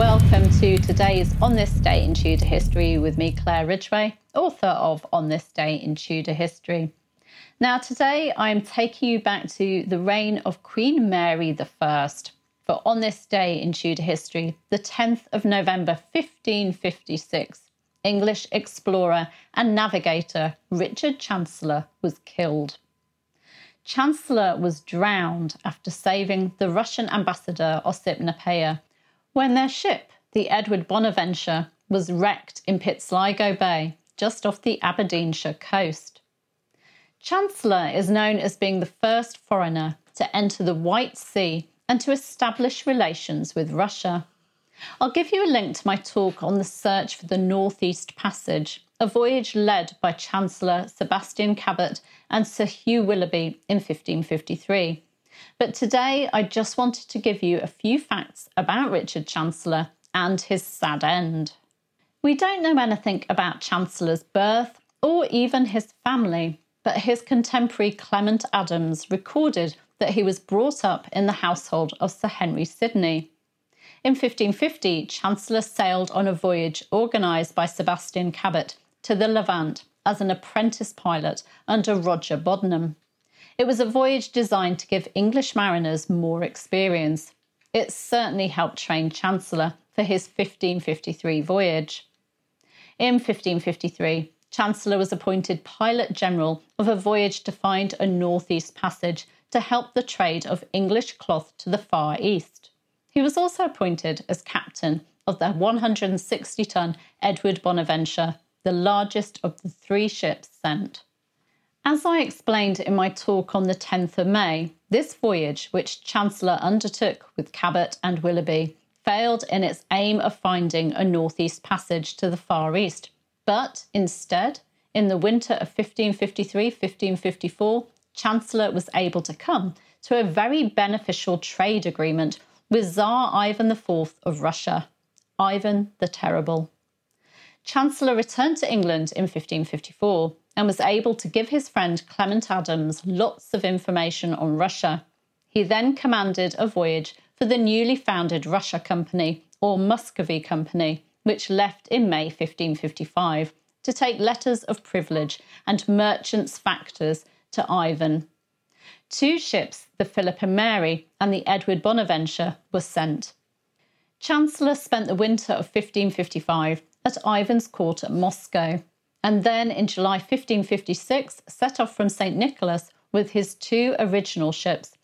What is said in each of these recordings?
Welcome to today's On This Day in Tudor History with me, Claire Ridgway, author of On This Day in Tudor History. Now, today I am taking you back to the reign of Queen Mary I. For on this day in Tudor history, the 10th of November 1556, English explorer and navigator Richard Chancellor was killed. Chancellor was drowned after saving the Russian ambassador Osip Napeia when their ship, the Edward Bonaventure, was wrecked in Pitsligo Bay, just off the Aberdeenshire coast. Chancellor is known as being the first foreigner to enter the White Sea and to establish relations with Russia. I'll give you a link to my talk on the search for the Northeast Passage, a voyage led by Chancellor Sebastian Cabot and Sir Hugh Willoughby in 1553. But today I just wanted to give you a few facts about Richard Chancellor and his sad end. We don't know anything about Chancellor's birth or even his family, but his contemporary Clement Adams recorded that he was brought up in the household of Sir Henry Sidney. In 1550, Chancellor sailed on a voyage organised by Sebastian Cabot to the Levant as an apprentice pilot under Roger Bodenham. It was a voyage designed to give English mariners more experience. It certainly helped train Chancellor for his 1553 voyage. In 1553, Chancellor was appointed Pilot General of a voyage to find a northeast passage to help the trade of English cloth to the Far East. He was also appointed as captain of the 160 ton Edward Bonaventure, the largest of the three ships sent. As I explained in my talk on the 10th of May, this voyage, which Chancellor undertook with Cabot and Willoughby, failed in its aim of finding a northeast passage to the Far East. But instead, in the winter of 1553 1554, Chancellor was able to come to a very beneficial trade agreement with Tsar Ivan IV of Russia, Ivan the Terrible. Chancellor returned to England in 1554 and was able to give his friend Clement Adams lots of information on Russia. He then commanded a voyage for the newly founded Russia Company, or Muscovy Company, which left in May 1555 to take letters of privilege and merchants' factors to Ivan. Two ships, the Philip and Mary and the Edward Bonaventure, were sent. Chancellor spent the winter of 1555 at Ivan's court at Moscow and then in July 1556 set off from St. Nicholas with his two original ships,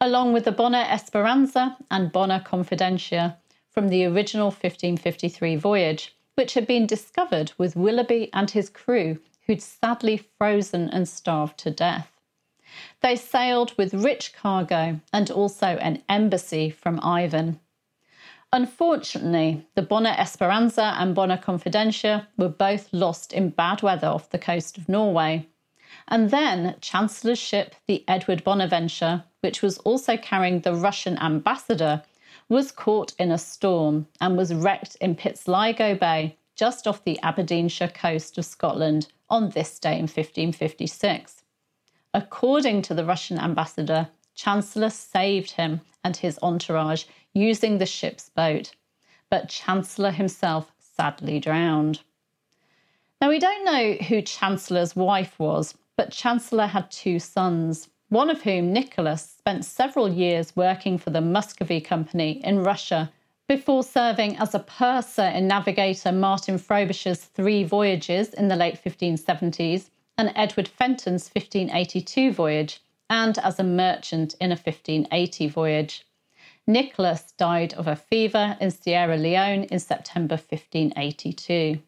along with the Bona Esperanza and Bona Confidentia from the original 1553 voyage, which had been discovered with Willoughby and his crew, who'd sadly frozen and starved to death. They sailed with rich cargo and also an embassy from Ivan. Unfortunately, the Bona Esperanza and Bona Confidentia were both lost in bad weather off the coast of Norway. And then Chancellor's ship, the Edward Bonaventure, which was also carrying the Russian ambassador, was caught in a storm and was wrecked in Pitsligo Bay, just off the Aberdeenshire coast of Scotland, on this day in 1556. According to the Russian ambassador, Chancellor saved him and his entourage using the ship's boat, but Chancellor himself sadly drowned. Now, we don't know who Chancellor's wife was, but Chancellor had two sons, one of whom, Nicholas, spent several years working for the Muscovy Company in Russia before serving as a purser in navigator Martin Frobisher's three voyages in the late 1570s and Edward Fenton's 1582 voyage, and as a merchant in a 1580 voyage. Nicholas died of a fever in Sierra Leone in September 1582.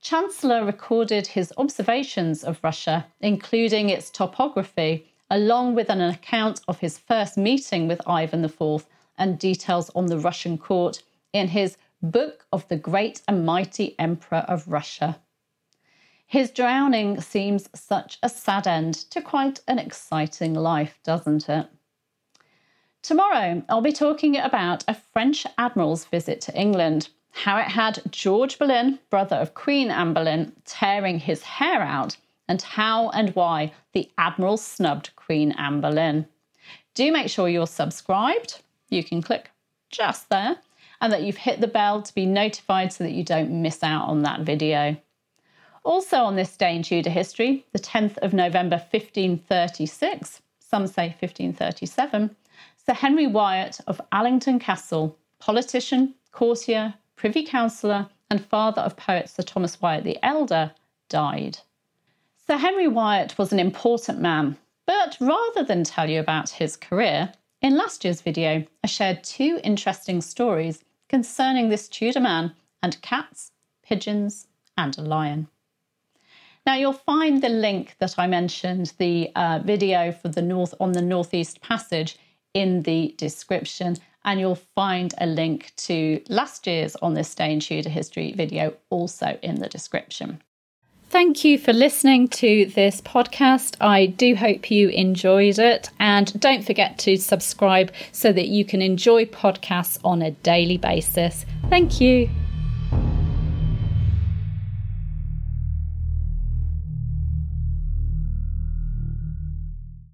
Chancellor recorded his observations of Russia, including its topography, along with an account of his first meeting with Ivan IV and details on the Russian court in his Book of the Great and Mighty Emperor of Russia. His drowning seems such a sad end to quite an exciting life, doesn't it? Tomorrow, I'll be talking about a French admiral's visit to England, how it had George Boleyn, brother of Queen Anne Boleyn, tearing his hair out, and how and why the admiral snubbed Queen Anne Boleyn. Do make sure you're subscribed. You can click just there. and that you've hit the bell to be notified so that you don't miss out on that video. Also, on this day in Tudor history, the 10th of November 1536, some say 1537, Sir Henry Wyatt of Allington Castle, politician, courtier, privy councillor, and father of poet Sir Thomas Wyatt the Elder, died. Sir Henry Wyatt was an important man, but rather than tell you about his career, in last year's video I shared two interesting stories concerning this Tudor man and cats, pigeons, and a lion. Now you'll find the link that I mentioned, the uh, video for the North on the Northeast Passage, in the description, and you'll find a link to last year's On This Day in Tudor History video also in the description. Thank you for listening to this podcast. I do hope you enjoyed it. And don't forget to subscribe so that you can enjoy podcasts on a daily basis. Thank you.